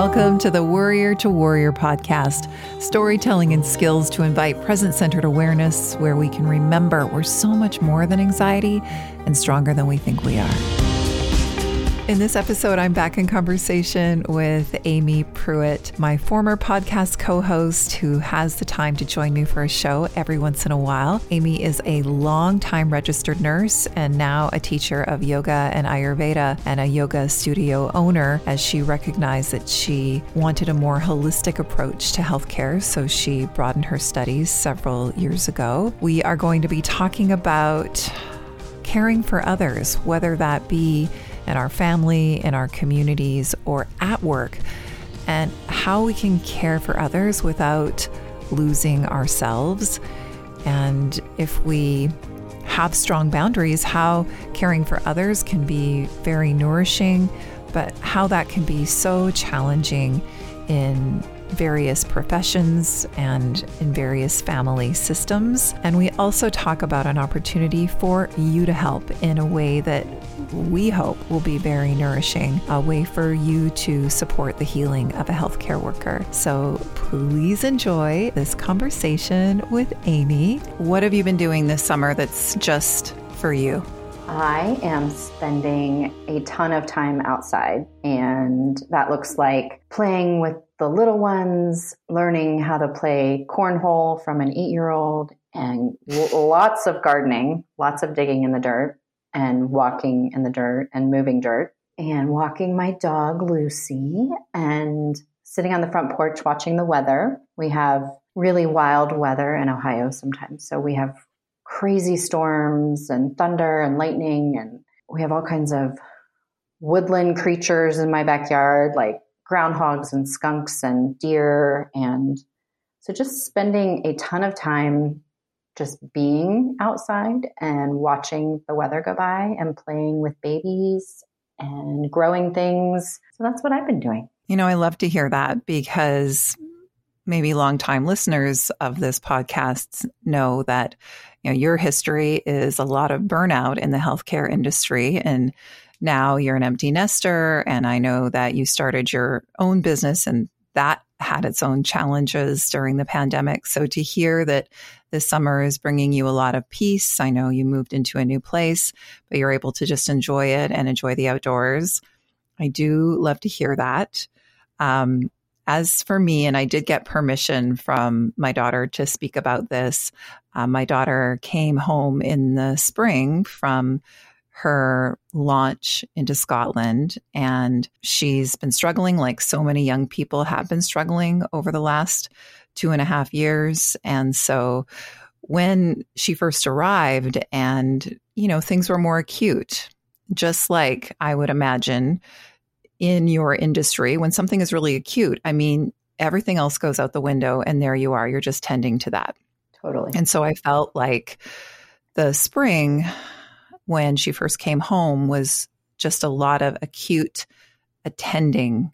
Welcome to the Warrior to Warrior podcast, storytelling and skills to invite present centered awareness where we can remember we're so much more than anxiety and stronger than we think we are. In this episode, I'm back in conversation with Amy Pruitt, my former podcast co host who has the time to join me for a show every once in a while. Amy is a long-time registered nurse and now a teacher of yoga and Ayurveda and a yoga studio owner as she recognized that she wanted a more holistic approach to healthcare. So she broadened her studies several years ago. We are going to be talking about caring for others, whether that be in our family, in our communities, or at work, and how we can care for others without losing ourselves. And if we have strong boundaries, how caring for others can be very nourishing, but how that can be so challenging in various professions and in various family systems. And we also talk about an opportunity for you to help in a way that we hope will be very nourishing, a way for you to support the healing of a healthcare worker. So please enjoy this conversation with Amy. What have you been doing this summer that's just for you? I am spending a ton of time outside, and that looks like playing with the little ones, learning how to play cornhole from an eight year old, and lots of gardening, lots of digging in the dirt, and walking in the dirt and moving dirt, and walking my dog Lucy, and sitting on the front porch watching the weather. We have really wild weather in Ohio sometimes. So we have crazy storms and thunder and lightning, and we have all kinds of woodland creatures in my backyard, like groundhogs and skunks and deer. And so just spending a ton of time just being outside and watching the weather go by and playing with babies and growing things. So that's what I've been doing. You know, I love to hear that because maybe longtime listeners of this podcast know that you know your history is a lot of burnout in the healthcare industry and now you're an empty nester and I know that you started your own business and that had its own challenges during the pandemic. So to hear that this summer is bringing you a lot of peace, I know you moved into a new place, but you're able to just enjoy it and enjoy the outdoors. I do love to hear that. Um, as for me, and I did get permission from my daughter to speak about this. Uh, my daughter came home in the spring from her launch into Scotland. And she's been struggling, like so many young people have been struggling over the last two and a half years. And so when she first arrived, and, you know, things were more acute, just like I would imagine in your industry, when something is really acute, I mean, everything else goes out the window, and there you are, you're just tending to that. Totally. And so I felt like the spring when she first came home was just a lot of acute attending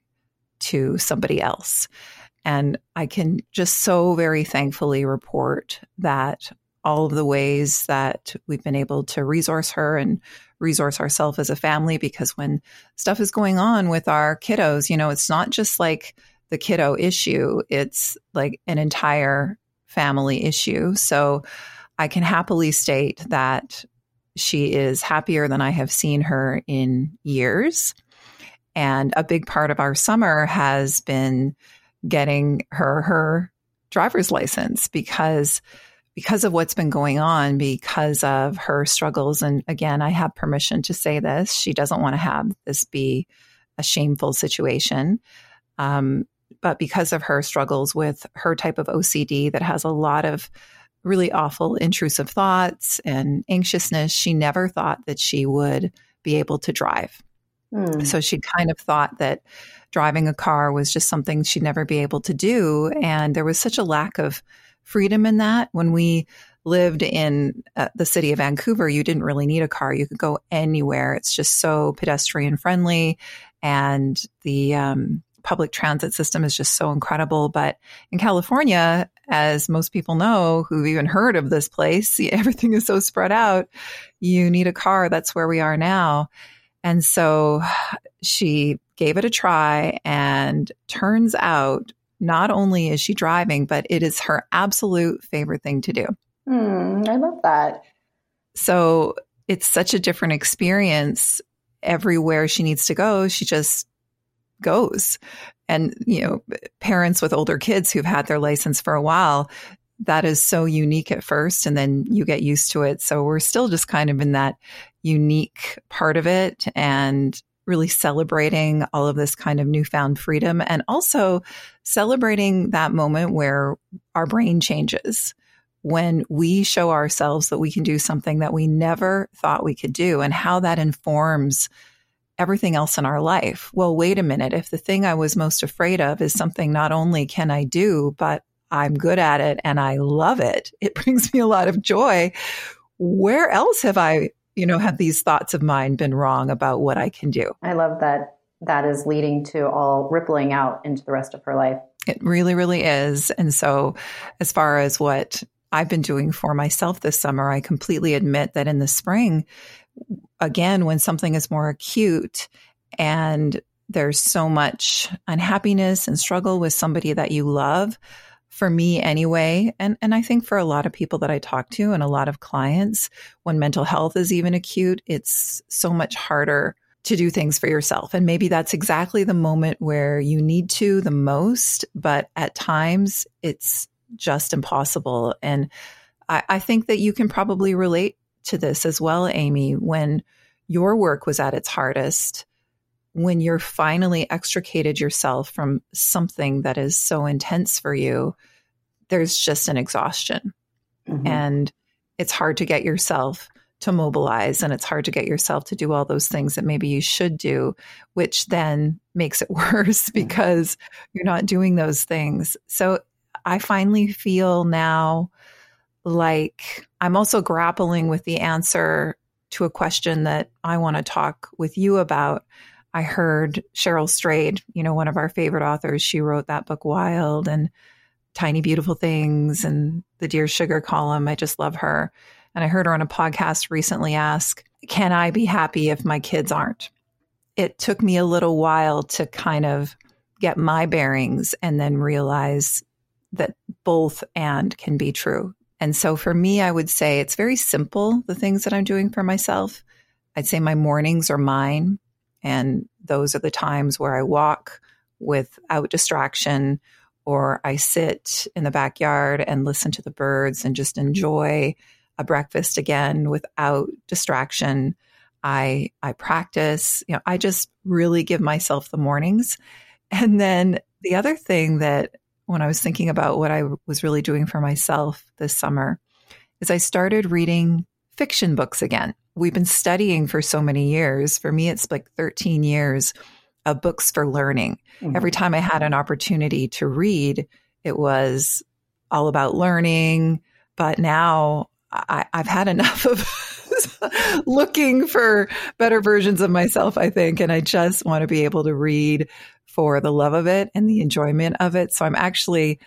to somebody else. And I can just so very thankfully report that all of the ways that we've been able to resource her and resource ourselves as a family because when stuff is going on with our kiddos, you know, it's not just like the kiddo issue, it's like an entire family issue. So I can happily state that she is happier than I have seen her in years. And a big part of our summer has been getting her her driver's license because because of what's been going on because of her struggles and again I have permission to say this she doesn't want to have this be a shameful situation um, but because of her struggles with her type of OCD that has a lot of really awful intrusive thoughts and anxiousness, she never thought that she would be able to drive. Mm. So she kind of thought that driving a car was just something she'd never be able to do. And there was such a lack of freedom in that. When we lived in uh, the city of Vancouver, you didn't really need a car. You could go anywhere. It's just so pedestrian friendly. And the, um, public transit system is just so incredible. But in California, as most people know who've even heard of this place, everything is so spread out. You need a car. That's where we are now. And so she gave it a try and turns out not only is she driving, but it is her absolute favorite thing to do. Mm, I love that. So it's such a different experience everywhere she needs to go. She just goes. And, you know, parents with older kids who've had their license for a while, that is so unique at first and then you get used to it. So we're still just kind of in that unique part of it and really celebrating all of this kind of newfound freedom and also celebrating that moment where our brain changes when we show ourselves that we can do something that we never thought we could do and how that informs everything else in our life. Well, wait a minute. If the thing I was most afraid of is something not only can I do, but I'm good at it and I love it, it brings me a lot of joy. Where else have I, you know, have these thoughts of mine been wrong about what I can do? I love that that is leading to all rippling out into the rest of her life. It really, really is. And so, as far as what I've been doing for myself this summer, I completely admit that in the spring, again, when something is more acute and there's so much unhappiness and struggle with somebody that you love, for me anyway, and, and I think for a lot of people that I talk to and a lot of clients, when mental health is even acute, it's so much harder to do things for yourself. And maybe that's exactly the moment where you need to the most, but at times it's just impossible. And I, I think that you can probably relate to this as well, Amy, when your work was at its hardest, when you're finally extricated yourself from something that is so intense for you, there's just an exhaustion. Mm-hmm. And it's hard to get yourself to mobilize and it's hard to get yourself to do all those things that maybe you should do, which then makes it worse because you're not doing those things. So I finally feel now like I'm also grappling with the answer to a question that I want to talk with you about. I heard Cheryl Strayed, you know, one of our favorite authors, she wrote that book Wild and Tiny Beautiful Things and the Dear Sugar column. I just love her. And I heard her on a podcast recently ask, Can I be happy if my kids aren't? It took me a little while to kind of get my bearings and then realize that both and can be true. And so for me, I would say it's very simple, the things that I'm doing for myself. I'd say my mornings are mine. And those are the times where I walk without distraction or I sit in the backyard and listen to the birds and just enjoy a breakfast again without distraction. I I practice, you know, I just really give myself the mornings. And then the other thing that when I was thinking about what I was really doing for myself this summer is I started reading fiction books again. We've been studying for so many years. For me, it's like 13 years of books for learning. Mm-hmm. Every time I had an opportunity to read, it was all about learning. But now I, have had enough of looking for better versions of myself, I think. And I just want to be able to read for the love of it and the enjoyment of it. So I'm actually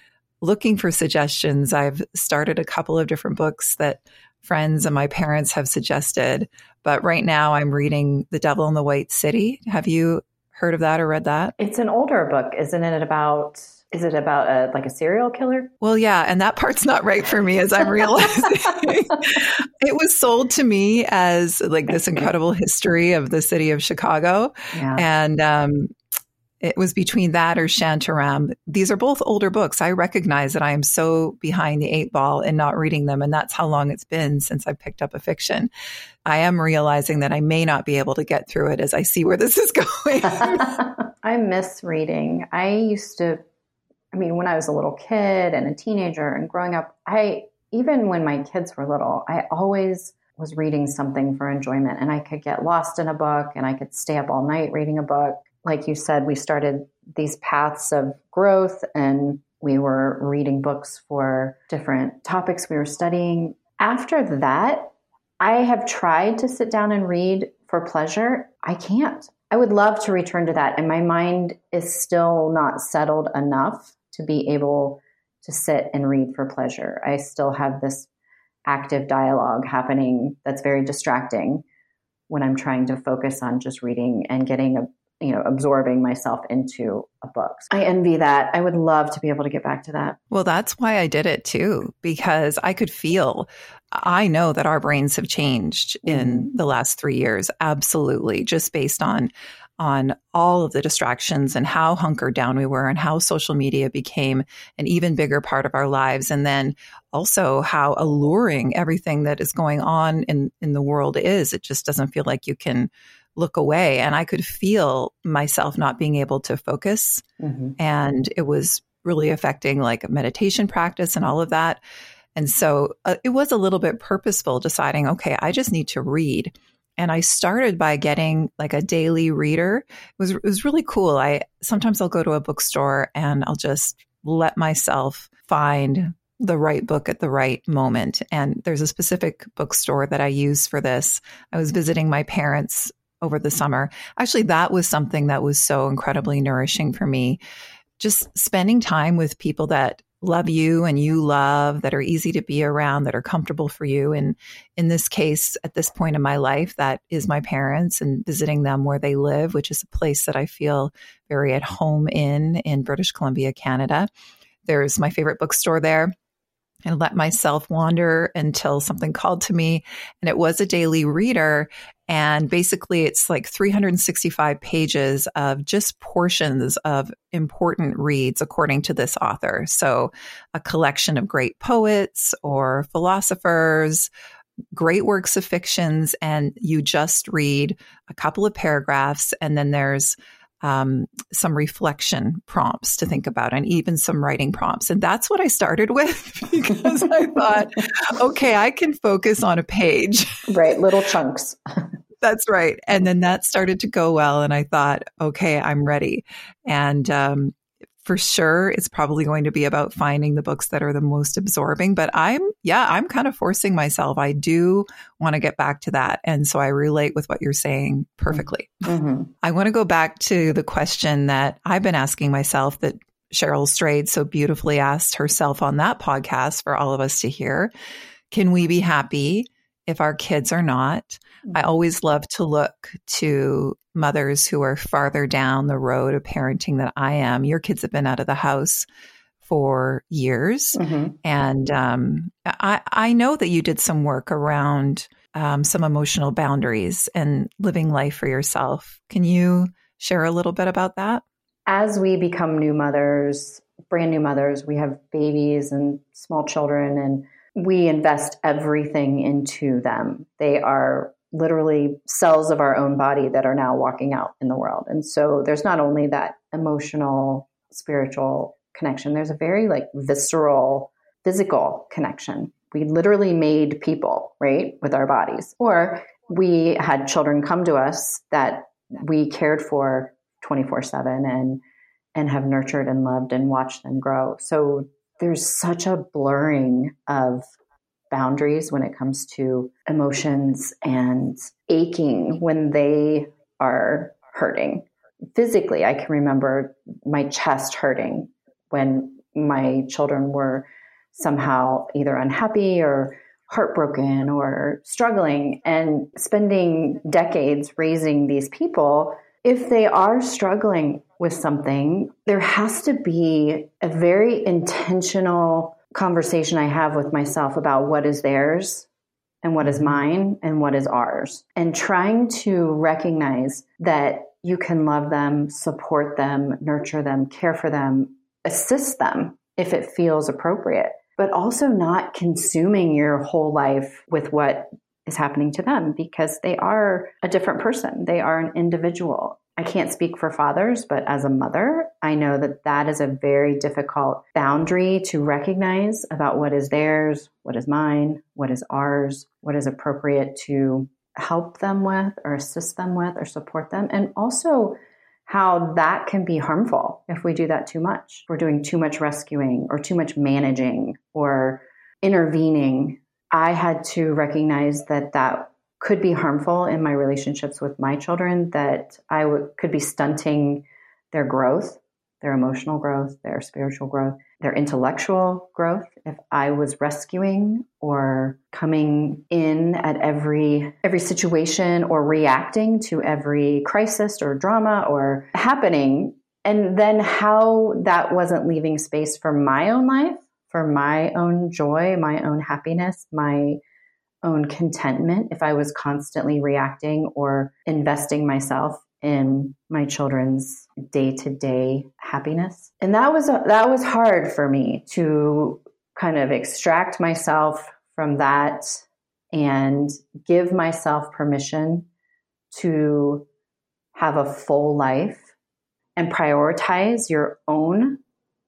looking for suggestions. I've started a couple of different books that friends and my parents have suggested, but right now I'm reading The Devil in the White City. Have you heard of that or read that? It's an older book, isn't it? About is it about a like a serial killer? Well, yeah, and that part's not right for me as I'm realizing. it was sold to me as like this incredible history of the city of Chicago, yeah. and um, it was between that or Shantaram. These are both older books. I recognize that I am so behind the eight ball in not reading them, and that's how long it's been since I picked up a fiction. I am realizing that I may not be able to get through it as I see where this is going. I miss reading. I used to, I mean, when I was a little kid and a teenager and growing up, I, even when my kids were little, I always was reading something for enjoyment and I could get lost in a book and I could stay up all night reading a book like you said, we started these paths of growth and we were reading books for different topics we were studying. After that, I have tried to sit down and read for pleasure. I can't. I would love to return to that. And my mind is still not settled enough to be able to sit and read for pleasure. I still have this active dialogue happening that's very distracting when I'm trying to focus on just reading and getting a you know absorbing myself into a book. I envy that. I would love to be able to get back to that. Well, that's why I did it too because I could feel I know that our brains have changed in mm-hmm. the last 3 years absolutely just based on on all of the distractions and how hunkered down we were and how social media became an even bigger part of our lives and then also how alluring everything that is going on in in the world is it just doesn't feel like you can look away. And I could feel myself not being able to focus. Mm-hmm. And it was really affecting like meditation practice and all of that. And so uh, it was a little bit purposeful deciding, okay, I just need to read. And I started by getting like a daily reader. It was, it was really cool. I sometimes I'll go to a bookstore and I'll just let myself find the right book at the right moment. And there's a specific bookstore that I use for this. I was visiting my parents over the summer. Actually, that was something that was so incredibly nourishing for me. Just spending time with people that love you and you love, that are easy to be around, that are comfortable for you. And in this case, at this point in my life, that is my parents and visiting them where they live, which is a place that I feel very at home in, in British Columbia, Canada. There's my favorite bookstore there and let myself wander until something called to me. And it was a daily reader. And basically, it's like 365 pages of just portions of important reads according to this author. So, a collection of great poets or philosophers, great works of fictions, and you just read a couple of paragraphs, and then there's um, some reflection prompts to think about and even some writing prompts. And that's what I started with because I thought, okay, I can focus on a page. Right, little chunks. that's right. And then that started to go well. And I thought, okay, I'm ready. And um, for sure it's probably going to be about finding the books that are the most absorbing but i'm yeah i'm kind of forcing myself. I do want to get back to that and so i relate with what you're saying perfectly. Mm-hmm. i want to go back to the question that i've been asking myself that cheryl strayed so beautifully asked herself on that podcast for all of us to hear. Can we be happy if our kids are not I always love to look to mothers who are farther down the road of parenting than I am. Your kids have been out of the house for years. Mm-hmm. And um, I, I know that you did some work around um, some emotional boundaries and living life for yourself. Can you share a little bit about that? As we become new mothers, brand new mothers, we have babies and small children, and we invest everything into them. They are literally cells of our own body that are now walking out in the world. And so there's not only that emotional, spiritual connection, there's a very like visceral, physical connection. We literally made people, right, with our bodies. Or we had children come to us that we cared for 24/7 and and have nurtured and loved and watched them grow. So there's such a blurring of boundaries when it comes to emotions and aching when they are hurting. Physically, I can remember my chest hurting when my children were somehow either unhappy or heartbroken or struggling and spending decades raising these people. If they are struggling with something, there has to be a very intentional conversation I have with myself about what is theirs and what is mm-hmm. mine and what is ours. And trying to recognize that you can love them, support them, nurture them, care for them, assist them if it feels appropriate, but also not consuming your whole life with what is happening to them because they are a different person. They are an individual. I can't speak for fathers, but as a mother, I know that that is a very difficult boundary to recognize about what is theirs, what is mine, what is ours, what is appropriate to help them with or assist them with or support them. And also how that can be harmful if we do that too much. We're doing too much rescuing or too much managing or intervening. I had to recognize that that could be harmful in my relationships with my children, that I w- could be stunting their growth their emotional growth, their spiritual growth, their intellectual growth. If I was rescuing or coming in at every every situation or reacting to every crisis or drama or happening and then how that wasn't leaving space for my own life, for my own joy, my own happiness, my own contentment if I was constantly reacting or investing myself in my children's day-to-day happiness. And that was that was hard for me to kind of extract myself from that and give myself permission to have a full life and prioritize your own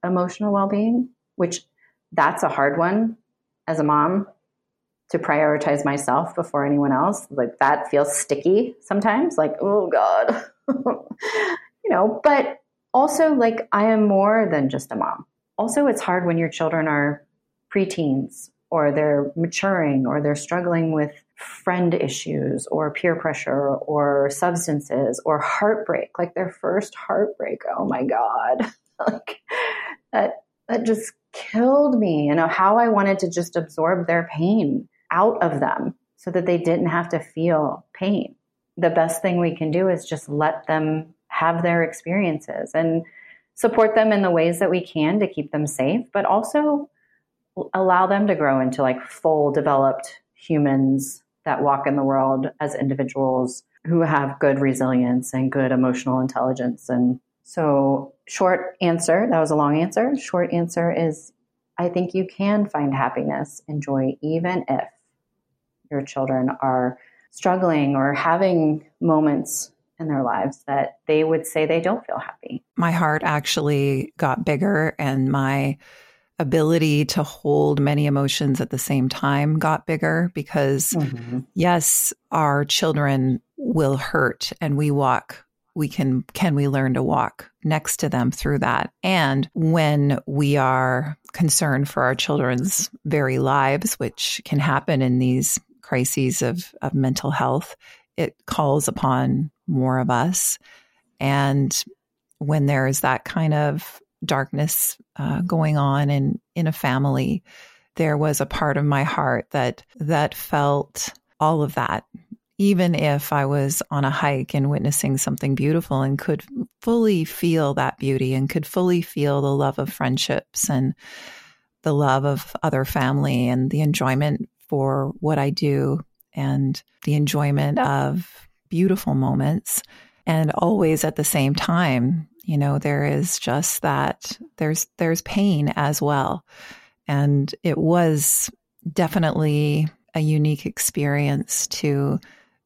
emotional well-being, which that's a hard one as a mom to prioritize myself before anyone else. Like that feels sticky sometimes, like, oh God. you know, but also like I am more than just a mom. Also, it's hard when your children are preteens or they're maturing or they're struggling with friend issues or peer pressure or substances or heartbreak, like their first heartbreak. Oh my God. like that that just killed me. You know, how I wanted to just absorb their pain out of them so that they didn't have to feel pain. The best thing we can do is just let them have their experiences and support them in the ways that we can to keep them safe, but also allow them to grow into like full developed humans that walk in the world as individuals who have good resilience and good emotional intelligence. And so, short answer that was a long answer. Short answer is I think you can find happiness and joy even if your children are struggling or having moments in their lives that they would say they don't feel happy. My heart actually got bigger and my ability to hold many emotions at the same time got bigger because mm-hmm. yes, our children will hurt and we walk we can can we learn to walk next to them through that and when we are concerned for our children's very lives which can happen in these crises of, of mental health, it calls upon more of us. And when there is that kind of darkness uh, going on in, in a family, there was a part of my heart that that felt all of that even if I was on a hike and witnessing something beautiful and could fully feel that beauty and could fully feel the love of friendships and the love of other family and the enjoyment for what I do and the enjoyment of beautiful moments. And always at the same time, you know, there is just that there's there's pain as well. And it was definitely a unique experience to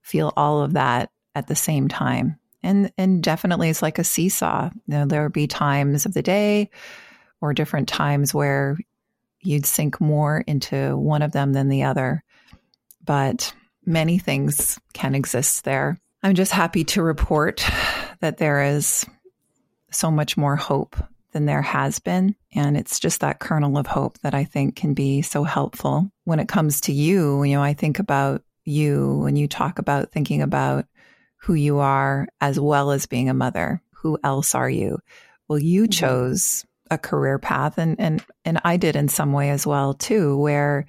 feel all of that at the same time. And and definitely it's like a seesaw. You know, there would be times of the day or different times where you'd sink more into one of them than the other. But many things can exist there. I'm just happy to report that there is so much more hope than there has been. And it's just that kernel of hope that I think can be so helpful when it comes to you. You know, I think about you when you talk about thinking about who you are as well as being a mother. Who else are you? Well, you mm-hmm. chose a career path and and and I did in some way as well too where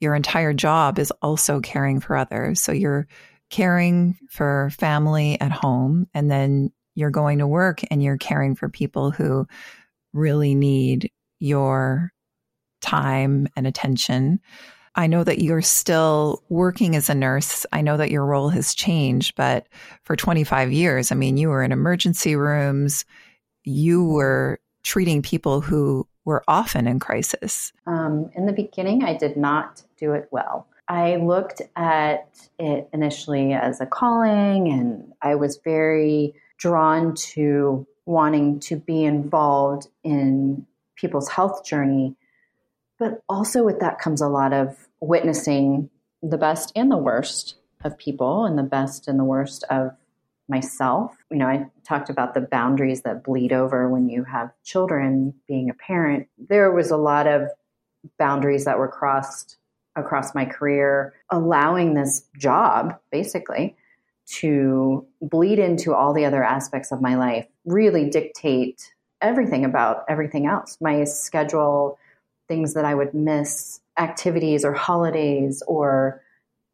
your entire job is also caring for others so you're caring for family at home and then you're going to work and you're caring for people who really need your time and attention I know that you're still working as a nurse. I know that your role has changed, but for 25 years, I mean, you were in emergency rooms, you were treating people who were often in crisis? Um, in the beginning, I did not do it well. I looked at it initially as a calling, and I was very drawn to wanting to be involved in people's health journey. But also, with that comes a lot of witnessing the best and the worst of people and the best and the worst of myself. You know, I talked about the boundaries that bleed over when you have children, being a parent. There was a lot of boundaries that were crossed across my career, allowing this job basically to bleed into all the other aspects of my life, really dictate everything about everything else my schedule, things that I would miss, activities or holidays, or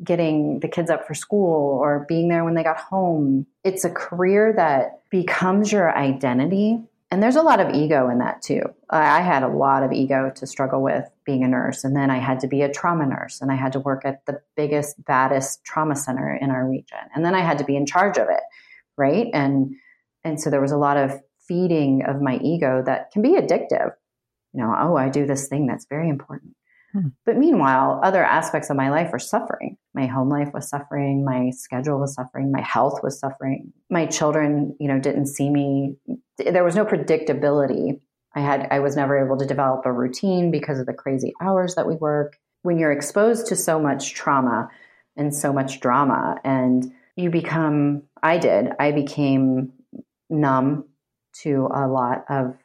getting the kids up for school or being there when they got home. It's a career that becomes your identity. And there's a lot of ego in that too. I had a lot of ego to struggle with being a nurse. And then I had to be a trauma nurse and I had to work at the biggest, baddest trauma center in our region. And then I had to be in charge of it. Right. And and so there was a lot of feeding of my ego that can be addictive. You know, oh, I do this thing that's very important. Hmm. But meanwhile, other aspects of my life were suffering. My home life was suffering. My schedule was suffering. My health was suffering. My children, you know, didn't see me. There was no predictability. I had, I was never able to develop a routine because of the crazy hours that we work. When you're exposed to so much trauma and so much drama, and you become, I did, I became numb to a lot of,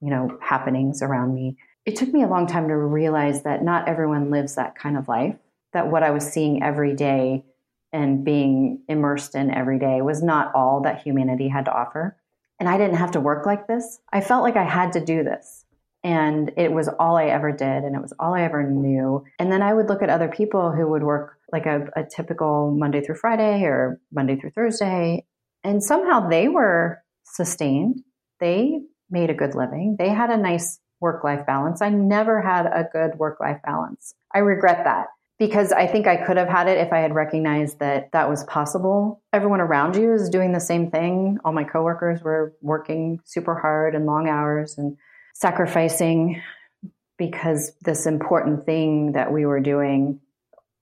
you know, happenings around me it took me a long time to realize that not everyone lives that kind of life, that what I was seeing every day and being immersed in every day was not all that humanity had to offer. And I didn't have to work like this. I felt like I had to do this. And it was all I ever did, and it was all I ever knew. And then I would look at other people who would work like a, a typical Monday through Friday or Monday through Thursday, and somehow they were sustained. They made a good living. They had a nice work life balance. I never had a good work life balance. I regret that because I think I could have had it if I had recognized that that was possible. Everyone around you is doing the same thing. All my coworkers were working super hard and long hours and sacrificing because this important thing that we were doing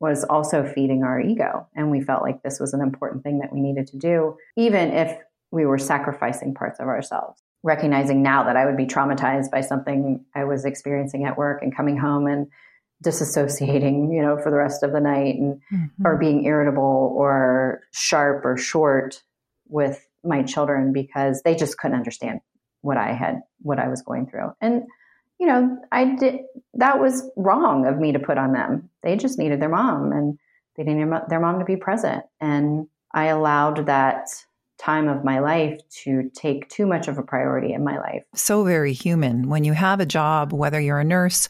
was also feeding our ego. And we felt like this was an important thing that we needed to do, even if we were sacrificing parts of ourselves recognizing now that I would be traumatized by something I was experiencing at work and coming home and disassociating, you know, for the rest of the night and mm-hmm. or being irritable or sharp or short with my children because they just couldn't understand what I had what I was going through. And you know, I did that was wrong of me to put on them. They just needed their mom and they needed their mom to be present and I allowed that time of my life to take too much of a priority in my life. So very human. When you have a job, whether you're a nurse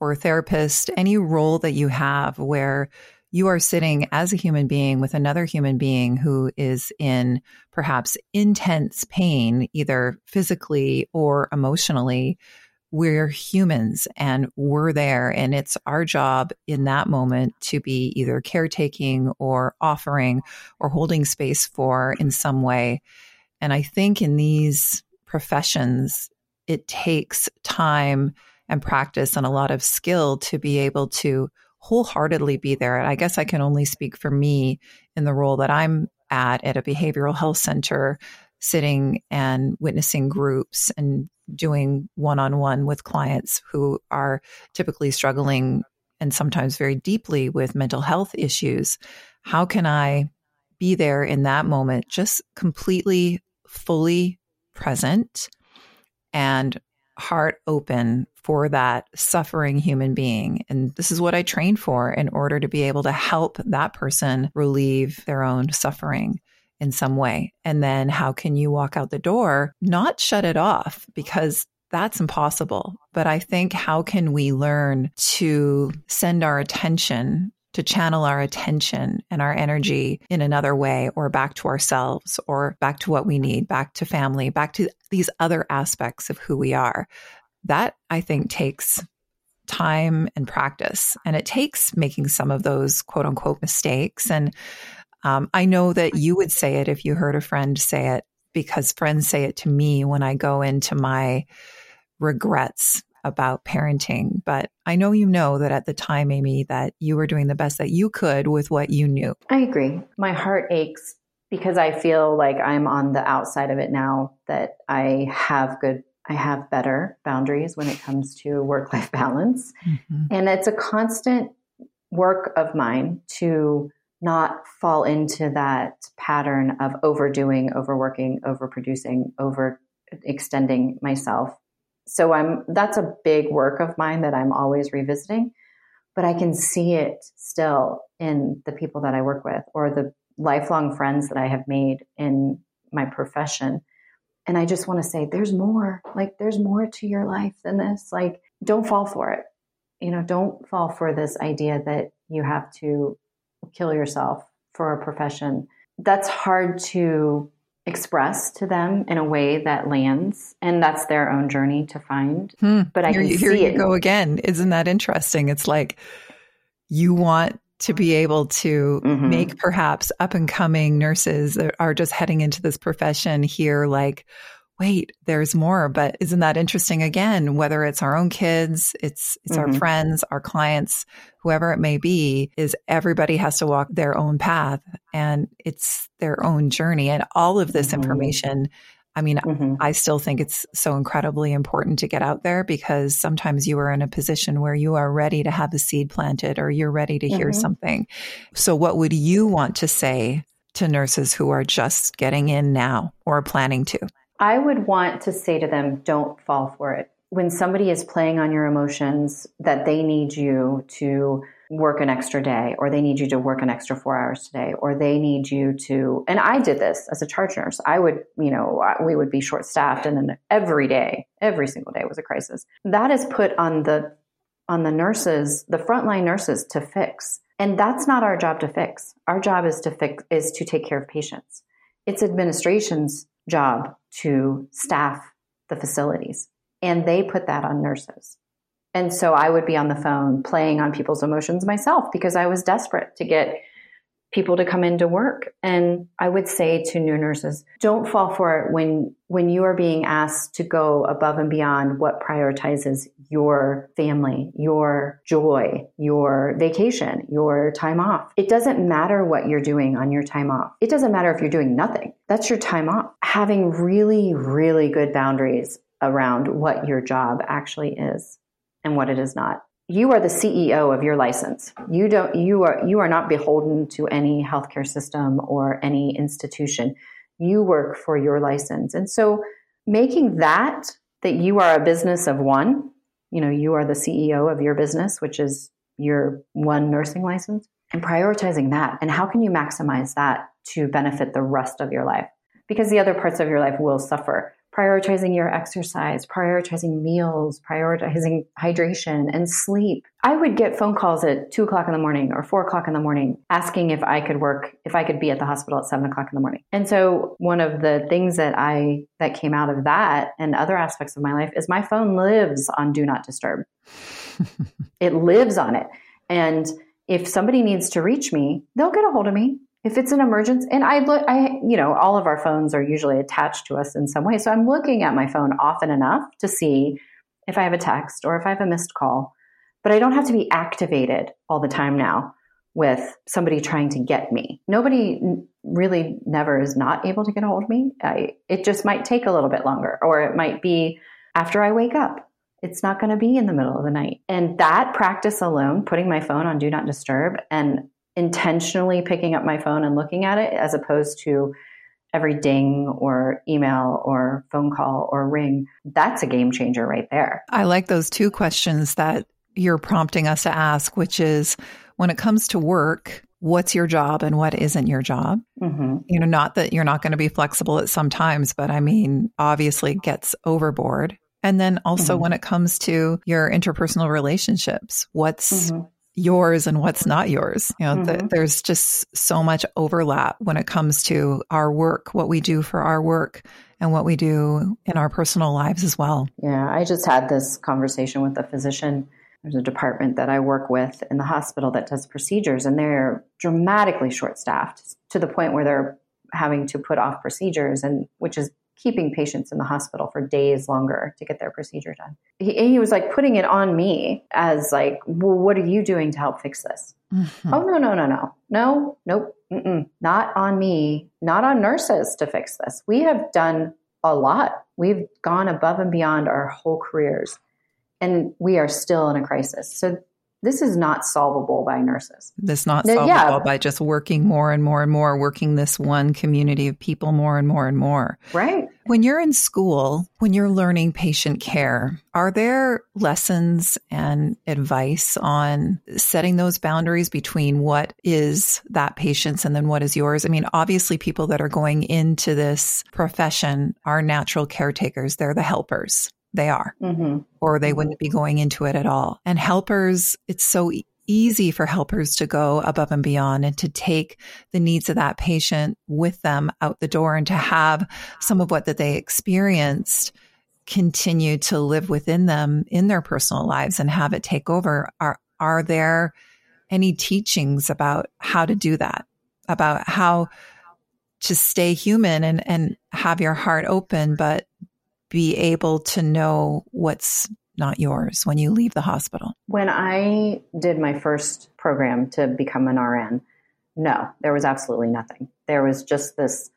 or a therapist, any role that you have where you are sitting as a human being with another human being who is in perhaps intense pain, either physically or emotionally, we're humans and we're there. And it's our job in that moment to be either caretaking or offering or holding space for in some way. And I think in these professions, it takes time and practice and a lot of skill to be able to wholeheartedly be there. And I guess I can only speak for me in the role that I'm at at a behavioral health center sitting and witnessing groups and doing one on one with clients who are typically struggling and sometimes very deeply with mental health issues. How can I be there in that moment, just completely, fully present and heart open for that suffering human being. And this is what I train for in order to be able to help that person relieve their own suffering in some way? And then how can you walk out the door, not shut it off because that's impossible. But I think how can we learn to send our attention to channel our attention and our energy in another way or back to ourselves or back to what we need, back to family, back to these other aspects of who we are. That I think takes time and practice. And it takes making some of those quote unquote mistakes. And um, I know that you would say it if you heard a friend say it, because friends say it to me when I go into my regrets about parenting. But I know you know that at the time, Amy, that you were doing the best that you could with what you knew. I agree. My heart aches because I feel like I'm on the outside of it now, that I have good I have better boundaries when it comes to work life balance. Mm-hmm. And it's a constant work of mine to not fall into that pattern of overdoing, overworking, overproducing, over extending myself. So I'm that's a big work of mine that I'm always revisiting, but I can see it still in the people that I work with or the lifelong friends that I have made in my profession And I just want to say, there's more. Like, there's more to your life than this. Like, don't fall for it. You know, don't fall for this idea that you have to kill yourself for a profession. That's hard to express to them in a way that lands and that's their own journey to find hmm. but i here, can here see you it. go again isn't that interesting it's like you want to be able to mm-hmm. make perhaps up and coming nurses that are just heading into this profession here like wait, there's more. But isn't that interesting again? Whether it's our own kids, it's it's mm-hmm. our friends, our clients, whoever it may be, is everybody has to walk their own path and it's their own journey. And all of this mm-hmm. information, I mean, mm-hmm. I still think it's so incredibly important to get out there because sometimes you are in a position where you are ready to have a seed planted or you're ready to hear mm-hmm. something. So what would you want to say to nurses who are just getting in now or planning to? I would want to say to them, don't fall for it. When somebody is playing on your emotions that they need you to work an extra day or they need you to work an extra four hours today or they need you to and i did this as a charge nurse i would you know we would be short staffed and then every day every single day was a crisis. That is put on the on the nurses the frontline nurses to fix. And that's not our job to fix. Our job is to fix is to take care of patients. It's administration's job to staff the facilities. And they put that on nurses. And so I would be on the phone playing on people's emotions myself because I was desperate to get people to come into work. And I would say to new nurses, don't fall for it when, when you are being asked to go above and beyond what prioritizes your family, your joy, your vacation, your time off. It doesn't matter what you're doing on your time off. It doesn't matter if you're doing nothing. That's your time off. Having really, really good boundaries around what your job actually is and what it is not you are the CEO of your license. You don't you are you are not beholden to any healthcare system or any institution. You work for your license. And so making that that you are a business of one, you know, you are the CEO of your business, which is your one nursing license, and prioritizing that. And how can you maximize that to benefit the rest of your life? Because the other parts of your life will suffer prioritizing your exercise, prioritizing meals, prioritizing hydration and sleep. I would get phone calls at two o'clock in the morning or four o'clock in the morning asking if I could work, if I could be at the hospital at seven o'clock in the morning. And so one of the things that I, that came out of that and other aspects of my life is my phone lives on do not disturb. it lives on it. And if somebody needs to reach me, they'll get a hold of me if it's an emergency and i look i you know all of our phones are usually attached to us in some way. So i'm looking at my phone often enough to see if i have a text or if i have a missed call but i don't have to be activated all the time now with somebody trying to get me. Nobody really never is not able to get a hold of me. I, it just might take a little bit longer or it might be after i wake up. It's not going to be in the middle of the night. And that practice alone putting my phone on do not disturb and intentionally picking up my phone and looking at it as opposed to every ding or email or phone call or ring, that's a game changer right there. I like those two questions that you're prompting us to ask, which is when it comes to work, what's your job and what isn't your job? Mm-hmm. You know, not that you're not going to be flexible at some times, but I mean, obviously gets overboard. And then also mm-hmm. when it comes to your interpersonal relationships, what's mm-hmm yours and what's not yours. You know, mm-hmm. the, there's just so much overlap when it comes to our work, what we do for our work and what we do in our personal lives as well. Yeah, I just had this conversation with a physician. There's a department that I work with in the hospital that does procedures, and they're dramatically short staffed to the point where they're having to put off procedures, and which is keeping patients in the hospital for days longer to get their procedure done. He, he was like putting it on me as like, well, what are you doing to help fix this? Mm-hmm. Oh, no, no, no, no, no, nope, mm-mm. not on me, not on nurses to fix this. We have done a lot. We've gone above and beyond our whole careers and we are still in a crisis. So this is not solvable by nurses. This not solvable yeah. by just working more and more and more, working this one community of people more and more and more. Right. When you're in school, when you're learning patient care, are there lessons and advice on setting those boundaries between what is that patient's and then what is yours? I mean, obviously, people that are going into this profession are natural caretakers, they're the helpers. They are, mm-hmm. or they wouldn't be going into it at all. And helpers, it's so easy for helpers to go above and beyond and to take the needs of that patient with them out the door and to have some of what that they experienced continue to live within them in their personal lives and have it take over are are there any teachings about how to do that about how to stay human and and have your heart open but be able to know what's not yours when you leave the hospital? When I did my first program to become an RN, no, there was absolutely nothing. There was just this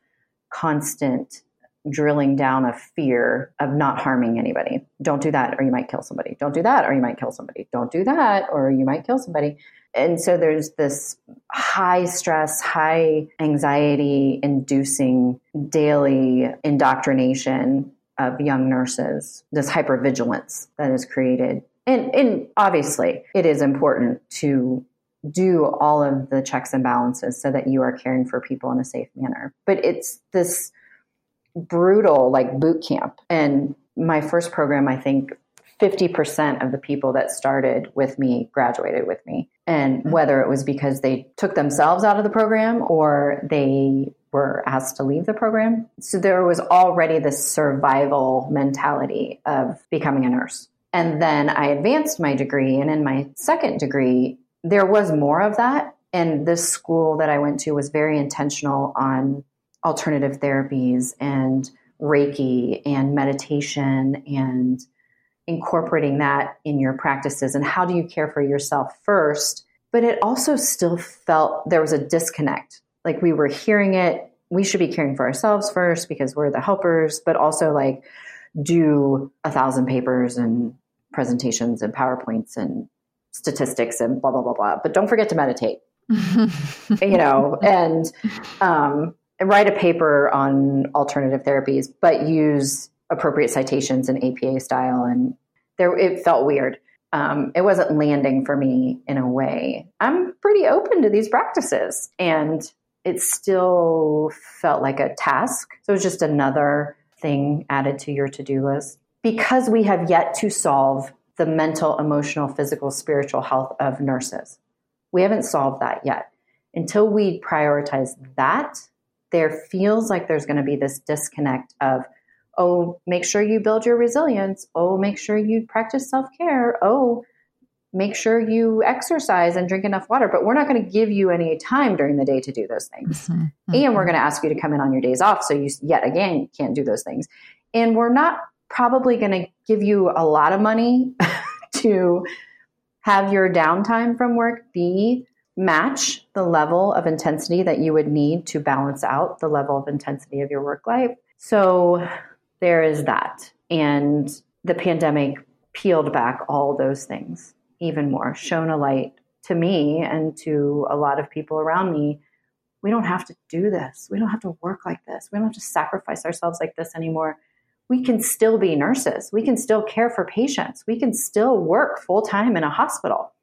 constant drilling down of fear of not harming anybody. Don't do that or you might kill somebody. Don't do that or you might kill somebody. Don't do that or you might kill somebody. And so there's this high stress, high anxiety inducing daily indoctrination of young nurses, this hypervigilance that is created. And, and obviously, it is important to do all of the checks and balances so that you are caring for people in a safe manner. But it's this brutal, like boot camp. And my first program, I think 50% of the people that started with me graduated with me. And mm-hmm. whether it was because they took themselves out of the program or they were asked to leave the program. So there was already this survival mentality of becoming a nurse. And then I advanced my degree. And in my second degree, there was more of that. And this school that I went to was very intentional on alternative therapies and Reiki and meditation and incorporating that in your practices. And how do you care for yourself first? But it also still felt there was a disconnect like we were hearing it we should be caring for ourselves first because we're the helpers but also like do a thousand papers and presentations and powerpoints and statistics and blah blah blah blah. But don't forget to meditate. You know and um, write a paper on alternative therapies but use appropriate citations in apa style. And there it felt weird. Um, it wasn't landing for me in a way. I'm pretty open to these practices. And it still felt like a task. So it was just another thing added to your to do list. Because we have yet to solve the mental, emotional, physical, spiritual health of nurses. We haven't solved that yet. Until we prioritize that, there feels like there's going to be this disconnect of, oh, make sure you build your resilience. Oh, make sure you practice self care. Oh, make sure you exercise and drink enough water. But we're not going to give you any time during the day to do those things. Mm-hmm. Mm-hmm. And we're going to ask you to come in on your days off. So you, yet again, can't do those things. And we're not probably going to give you a lot of money to have your downtime from work be match the level of intensity that you would need to balance out the level of intensity of your work life. So there is that. And the pandemic peeled back all those things even more, shone a light to me and to a lot of people around me. We don't have to do this. We don't have to work like this. We don't have to sacrifice ourselves like this anymore. We can still be nurses. We can still care for patients. We can still work full time in a hospital.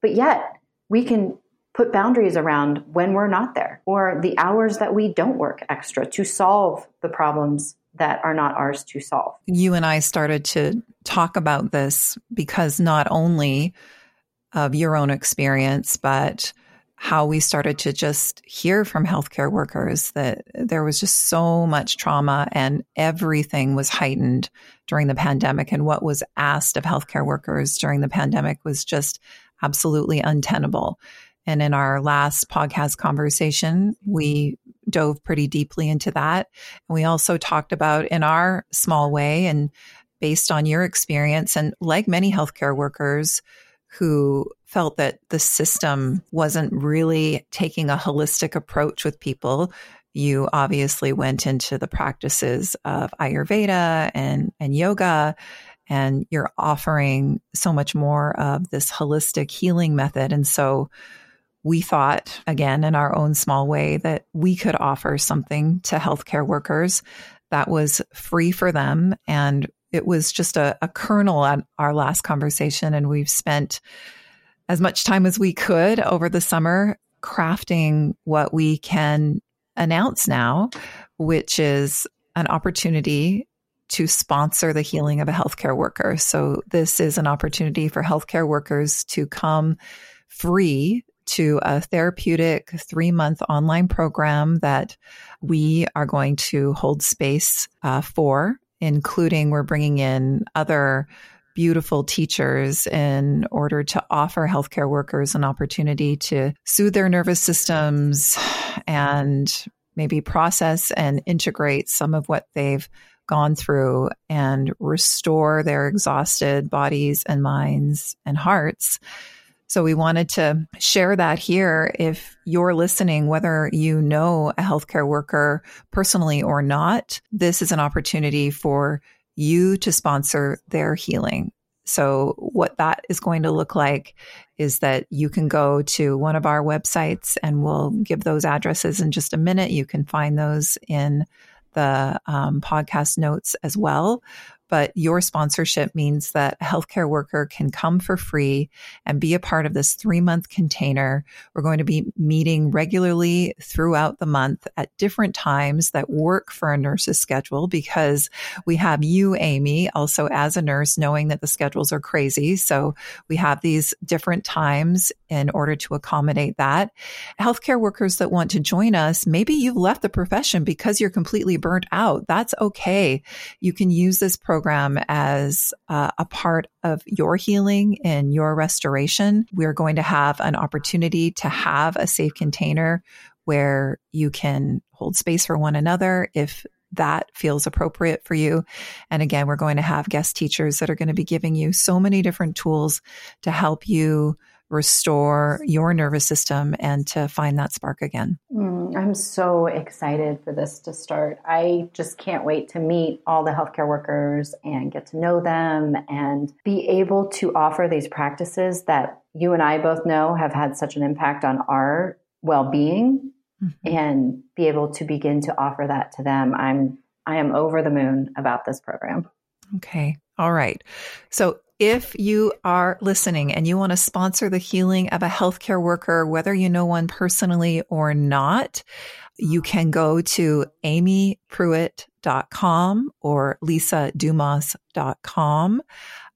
But yet, we can put boundaries around when we're not there or the hours that we don't work extra to solve the problems that are not ours to solve. You and I started to talk about this because not only of your own experience, but how we started to just hear from healthcare workers that there was just so much trauma and everything was heightened during the pandemic. And what was asked of healthcare workers during the pandemic was just absolutely untenable. And in our last podcast conversation, we dove pretty deeply into that. And we also talked about in our small way and based on your experience, and like many healthcare workers who felt that the system wasn't really taking a holistic approach with people. You obviously went into the practices of Ayurveda and, and yoga, and you're offering so much more of this holistic healing method. And so, we thought, again, in our own small way, that we could offer something to healthcare workers that was free for them. And it was just a, a kernel at our last conversation. And we've spent as much time as we could over the summer crafting what we can announce now, which is an opportunity to sponsor the healing of a healthcare worker. So this is an opportunity for healthcare workers to come free to a therapeutic three month online program that we are going to hold space uh, for, including we're bringing in other beautiful teachers in order to offer healthcare workers an opportunity to soothe their nervous systems and maybe process and integrate some of what they've gone through and restore their exhausted bodies and minds and hearts. So we wanted to share that here. If you're listening, whether you know a healthcare worker personally or not, this is an opportunity for you to sponsor their healing. So, what that is going to look like is that you can go to one of our websites and we'll give those addresses in just a minute. You can find those in the um, podcast notes as well but your sponsorship means that a healthcare worker can come for free and be a part of this three month container. We're going to be meeting regularly throughout the month at different times that work for a nurse's schedule because we have you, Amy, also as a nurse, knowing that the schedules are crazy. So we have these different times in order to accommodate that. Healthcare workers that want to join us, maybe you've left the profession because you're completely burnt out. That's okay. You can use this program program as uh, a part of your healing and your restoration. We're going to have an opportunity to have a safe container where you can hold space for one another if that feels appropriate for you. And again, we're going to have guest teachers that are going to be giving you so many different tools to help you restore your nervous system and to find that spark again. Mm, I'm so excited for this to start. I just can't wait to meet all the healthcare workers and get to know them and be able to offer these practices that you and I both know have had such an impact on our well being mm-hmm. and be able to begin to offer that to them. I'm I am over the moon about this program. Okay. All right. So if you are listening and you want to sponsor the healing of a healthcare worker, whether you know one personally or not, you can go to amypruitt.com or lisadumas.com.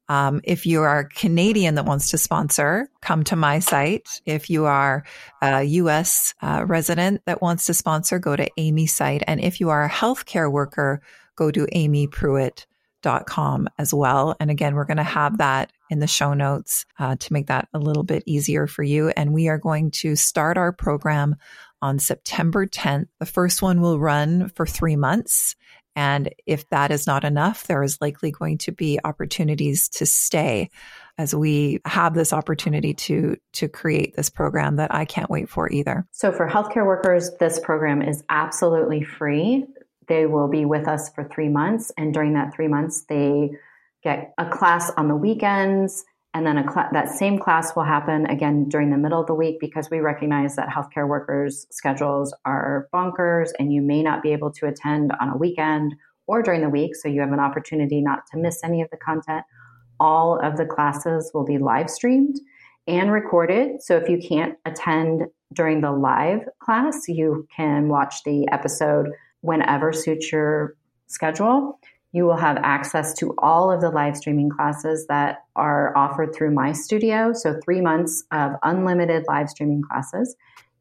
Um, if you are Canadian that wants to sponsor, come to my site. If you are a U.S. Uh, resident that wants to sponsor, go to Amy's site. And if you are a healthcare worker, go to amypruitt.com com as well. And again, we're going to have that in the show notes uh, to make that a little bit easier for you. And we are going to start our program on September 10th. The first one will run for three months. And if that is not enough, there is likely going to be opportunities to stay as we have this opportunity to to create this program that I can't wait for either. So for healthcare workers, this program is absolutely free. They will be with us for three months. And during that three months, they get a class on the weekends. And then cl- that same class will happen again during the middle of the week because we recognize that healthcare workers' schedules are bonkers and you may not be able to attend on a weekend or during the week. So you have an opportunity not to miss any of the content. All of the classes will be live streamed and recorded. So if you can't attend during the live class, you can watch the episode whenever suits your schedule. You will have access to all of the live streaming classes that are offered through my studio. So, three months of unlimited live streaming classes.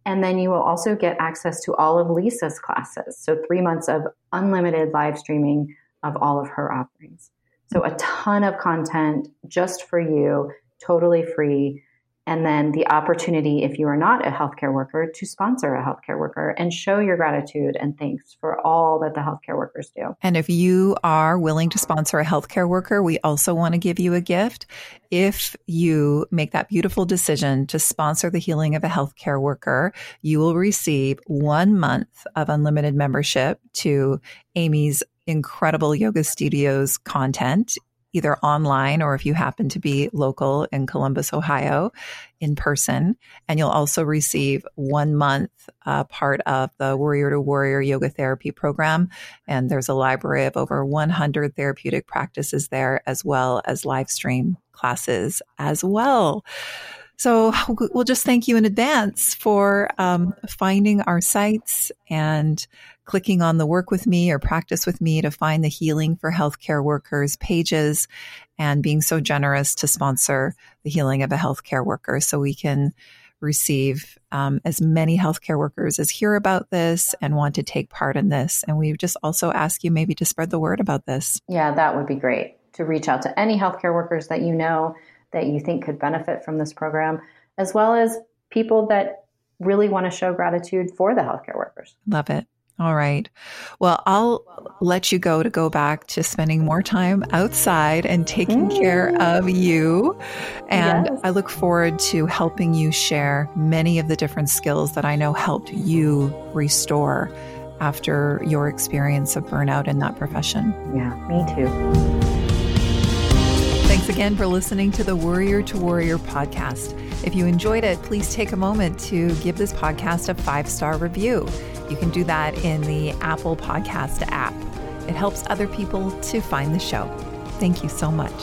And then you will also get access to all of Lisa's classes. So, three months of unlimited live streaming of all of her offerings. So, a ton of content just for you, totally free and then the opportunity, if you are not a healthcare worker, to sponsor a healthcare worker and show your gratitude and thanks for all that the healthcare workers do. And if you are willing to sponsor a healthcare worker, we also want to give you a gift. If you make that beautiful decision to sponsor the healing of a healthcare worker, you will receive one month of unlimited membership to Amy's incredible yoga studios content either online or if you happen to be local in Columbus, Ohio, in person. And you'll also receive one month uh, part of the Warrior to Warrior Yoga Therapy program. And there's a library of over 100 therapeutic practices there, as well as live stream classes as well. So we'll just thank you in advance for um, finding our sites and clicking on the work with me or practice with me to find the healing for healthcare workers pages and being so generous to sponsor the healing of a healthcare worker so we can receive um, as many healthcare workers as hear about this and want to take part in this. And we just also ask you maybe to spread the word about this. Yeah, that would be great to reach out to any healthcare workers that you know that you think could benefit from this program, as well as people that really want to show gratitude for the healthcare workers. Love it. All right. Well, I'll let you go to go back to spending more time outside and taking mm. care of you. And yes. I look forward to helping you share many of the different skills that I know helped you restore after your experience of burnout in that profession. Yeah, me too. Thanks again for listening to the Warrior to Warrior podcast. If you enjoyed it, please take a moment to give this podcast a five star review. You can do that in the Apple Podcast app. It helps other people to find the show. Thank you so much.